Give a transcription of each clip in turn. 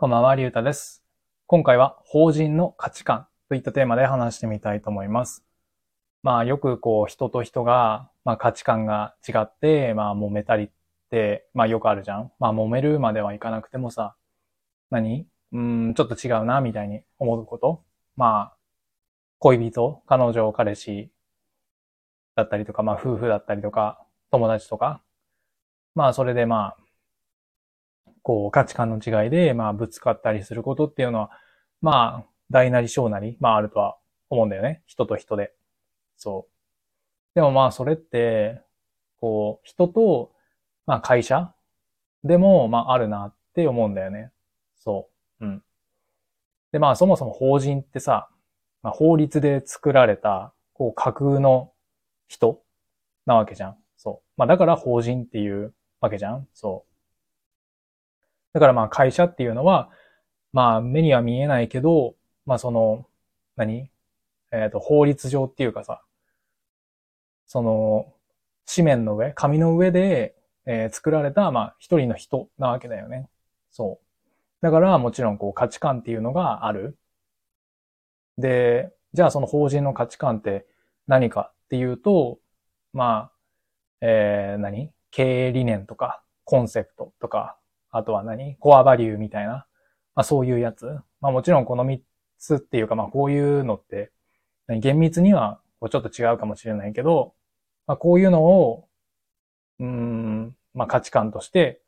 こんばんは、りゅうたです。今回は法人の価値観といったテーマで話してみたいと思います。まあよくこう人と人が、まあ価値観が違って、まあ揉めたりって、まあよくあるじゃん。まあ揉めるまではいかなくてもさ、何？うん、ちょっと違うな、みたいに思うこと？まあ、恋人、彼女、彼氏？だったりとか、まあ夫婦だったりとか、友達とか？まあそれでまあ、こう価値観の違いで、まあぶつかったりすることっていうのは、まあ大なり小なり、まああるとは思うんだよね。人と人で。そう。でもまあそれって、こう人と、まあ会社でも、まああるなって思うんだよね。そう。うん。でまあそもそも法人ってさ、まあ、法律で作られた、こう架空の人なわけじゃん。そう。まあだから法人っていうわけじゃん。そう。だからまあ会社っていうのは、まあ目には見えないけど、まあその、何？えっ、と、法律上っていうかさ、その、紙面の上、紙の上で、えー作られた、まあ一人の人なわけだよね。そう。だからもちろんこう価値観っていうのがある。で、じゃあその法人の価値観って何かっていうと、まあ、えー、何？経営理念とか、コンセプトとか、あとは何？コアバリューみたいな、まあそういうやつ。まあもちろんこの3つっていうか、まあこういうのって、厳密にはこうちょっと違うかもしれないけど、まあこういうのを、うーん、まあ価値観として、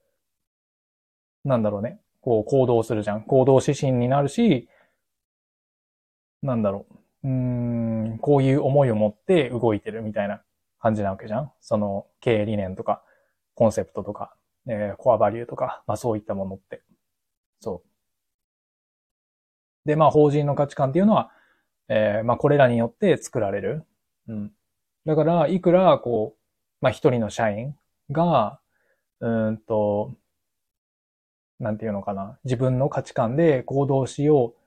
なんだろうね、こう行動するじゃん。行動指針になるし、なんだろう、うーん、こういう思いを持って動いてるみたいな感じなわけじゃん。その経営理念とか、コンセプトとか、えーコアバリューとか、まあそういったものって。そう。で、まあ法人の価値観っていうのは、えーまあこれらによって作られる。うん。だから、いくら、こう、まあ一人の社員が、うんと、なんていうのかな、自分の価値観で行動しよう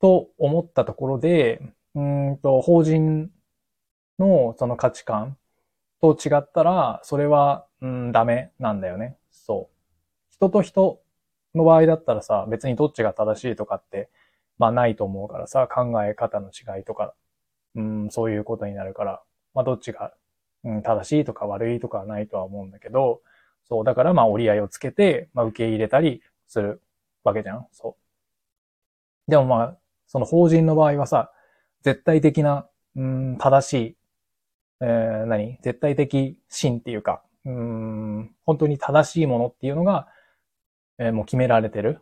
と思ったところで、うんと、法人のその価値観と違ったら、それは、うん、ダメなんだよね。そう。人と人の場合だったらさ、別にどっちが正しいとかって、まあないと思うからさ、考え方の違いとか、うん、そういうことになるから、まあどっちが、うん、正しいとか悪いとかはないとは思うんだけど、そう、だからまあ折り合いをつけて、まあ受け入れたりするわけじゃん。そう。でもまあ、その法人の場合はさ、絶対的な、うん、正しい、えー、何？絶対的真っていうか、うん、本当に正しいものっていうのが、えーもう決められてる。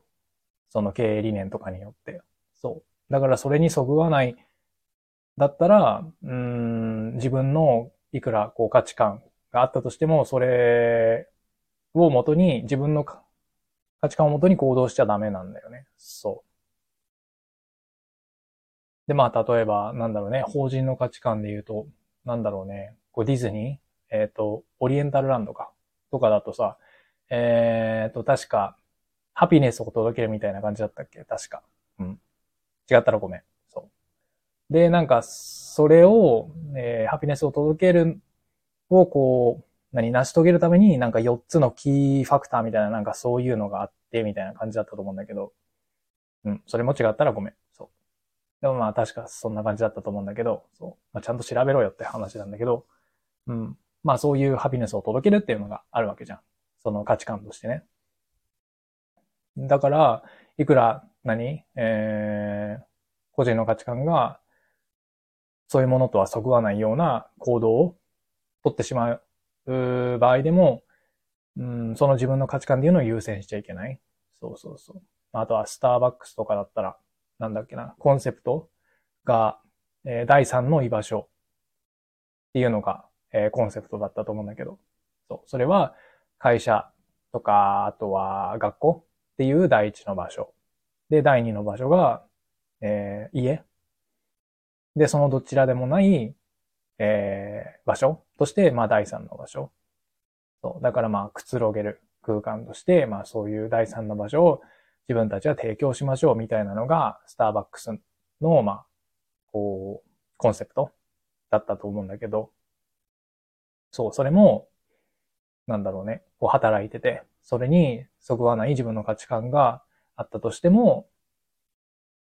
その経営理念とかによって。そう。だからそれにそぐわない、だったら、うん、自分のいくらこう価値観があったとしても、それをもとに、自分の価値観をもとに行動しちゃダメなんだよね。そう。で、まあ、例えば、なんだろうね、法人の価値観で言うと、なんだろうね、こうディズニーえっ、と、オリエンタルランドか、とかだとさ、えっ、と、確か、ハピネスを届けるみたいな感じだったっけ？確か。うん。違ったらごめん。そう。で、なんか、それを、えーハピネスを届けるをこう、何、成し遂げるためになんか4つのキーファクターみたいななんかそういうのがあってみたいな感じだったと思うんだけど、うん、それも違ったらごめん。そう。でもまあ確かそんな感じだったと思うんだけど、そう。まあ、ちゃんと調べろよって話なんだけど、うん。まあそういうハピネスを届けるっていうのがあるわけじゃん。その価値観としてね。だから、いくら何、えー、個人の価値観が、そういうものとはそぐわないような行動を取ってしまう場合でも、うん、その自分の価値観っていうのを優先しちゃいけない。そうそうそう。あとはスターバックスとかだったら、なんだっけな、コンセプトが、えー第三の居場所っていうのが、えーコンセプトだったと思うんだけど、そう。それは会社とか、あとは学校っていう第一の場所。で、第二の場所が、えー家。で、そのどちらでもない、えー場所として、まあ第三の場所。そう。だからまあくつろげる空間として、まあそういう第三の場所を自分たちは提供しましょうみたいなのが、スターバックスの、まあ、こう、コンセプトだったと思うんだけど、そう、それも、なんだろうね、こう働いてて、それにそぐわない自分の価値観があったとしても、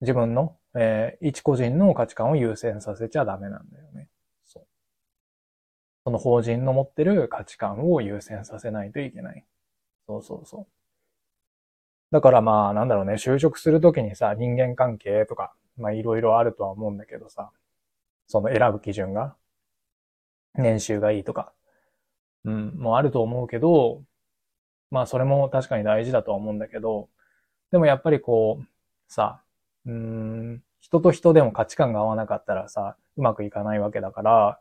自分の、えー、一個人の価値観を優先させちゃダメなんだよね。そう。その法人の持ってる価値観を優先させないといけない。そうそうそう。だからまあ、なんだろうね、就職するときにさ、人間関係とか、まあいろいろあるとは思うんだけどさ、その選ぶ基準が、年収がいいとか、うん、もあると思うけど、まあそれも確かに大事だとは思うんだけど、でもやっぱりこう、さ、うん、人と人でも価値観が合わなかったらさ、うまくいかないわけだから、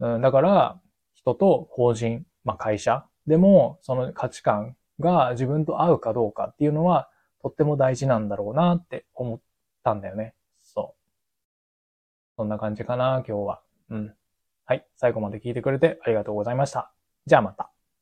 うん、だから、人と法人、まあ会社でも、その価値観が自分と合うかどうかっていうのは、とっても大事なんだろうなって思ったんだよね。そう。そんな感じかな、今日は。うん。はい。最後まで聞いてくれてありがとうございました。じゃあまた。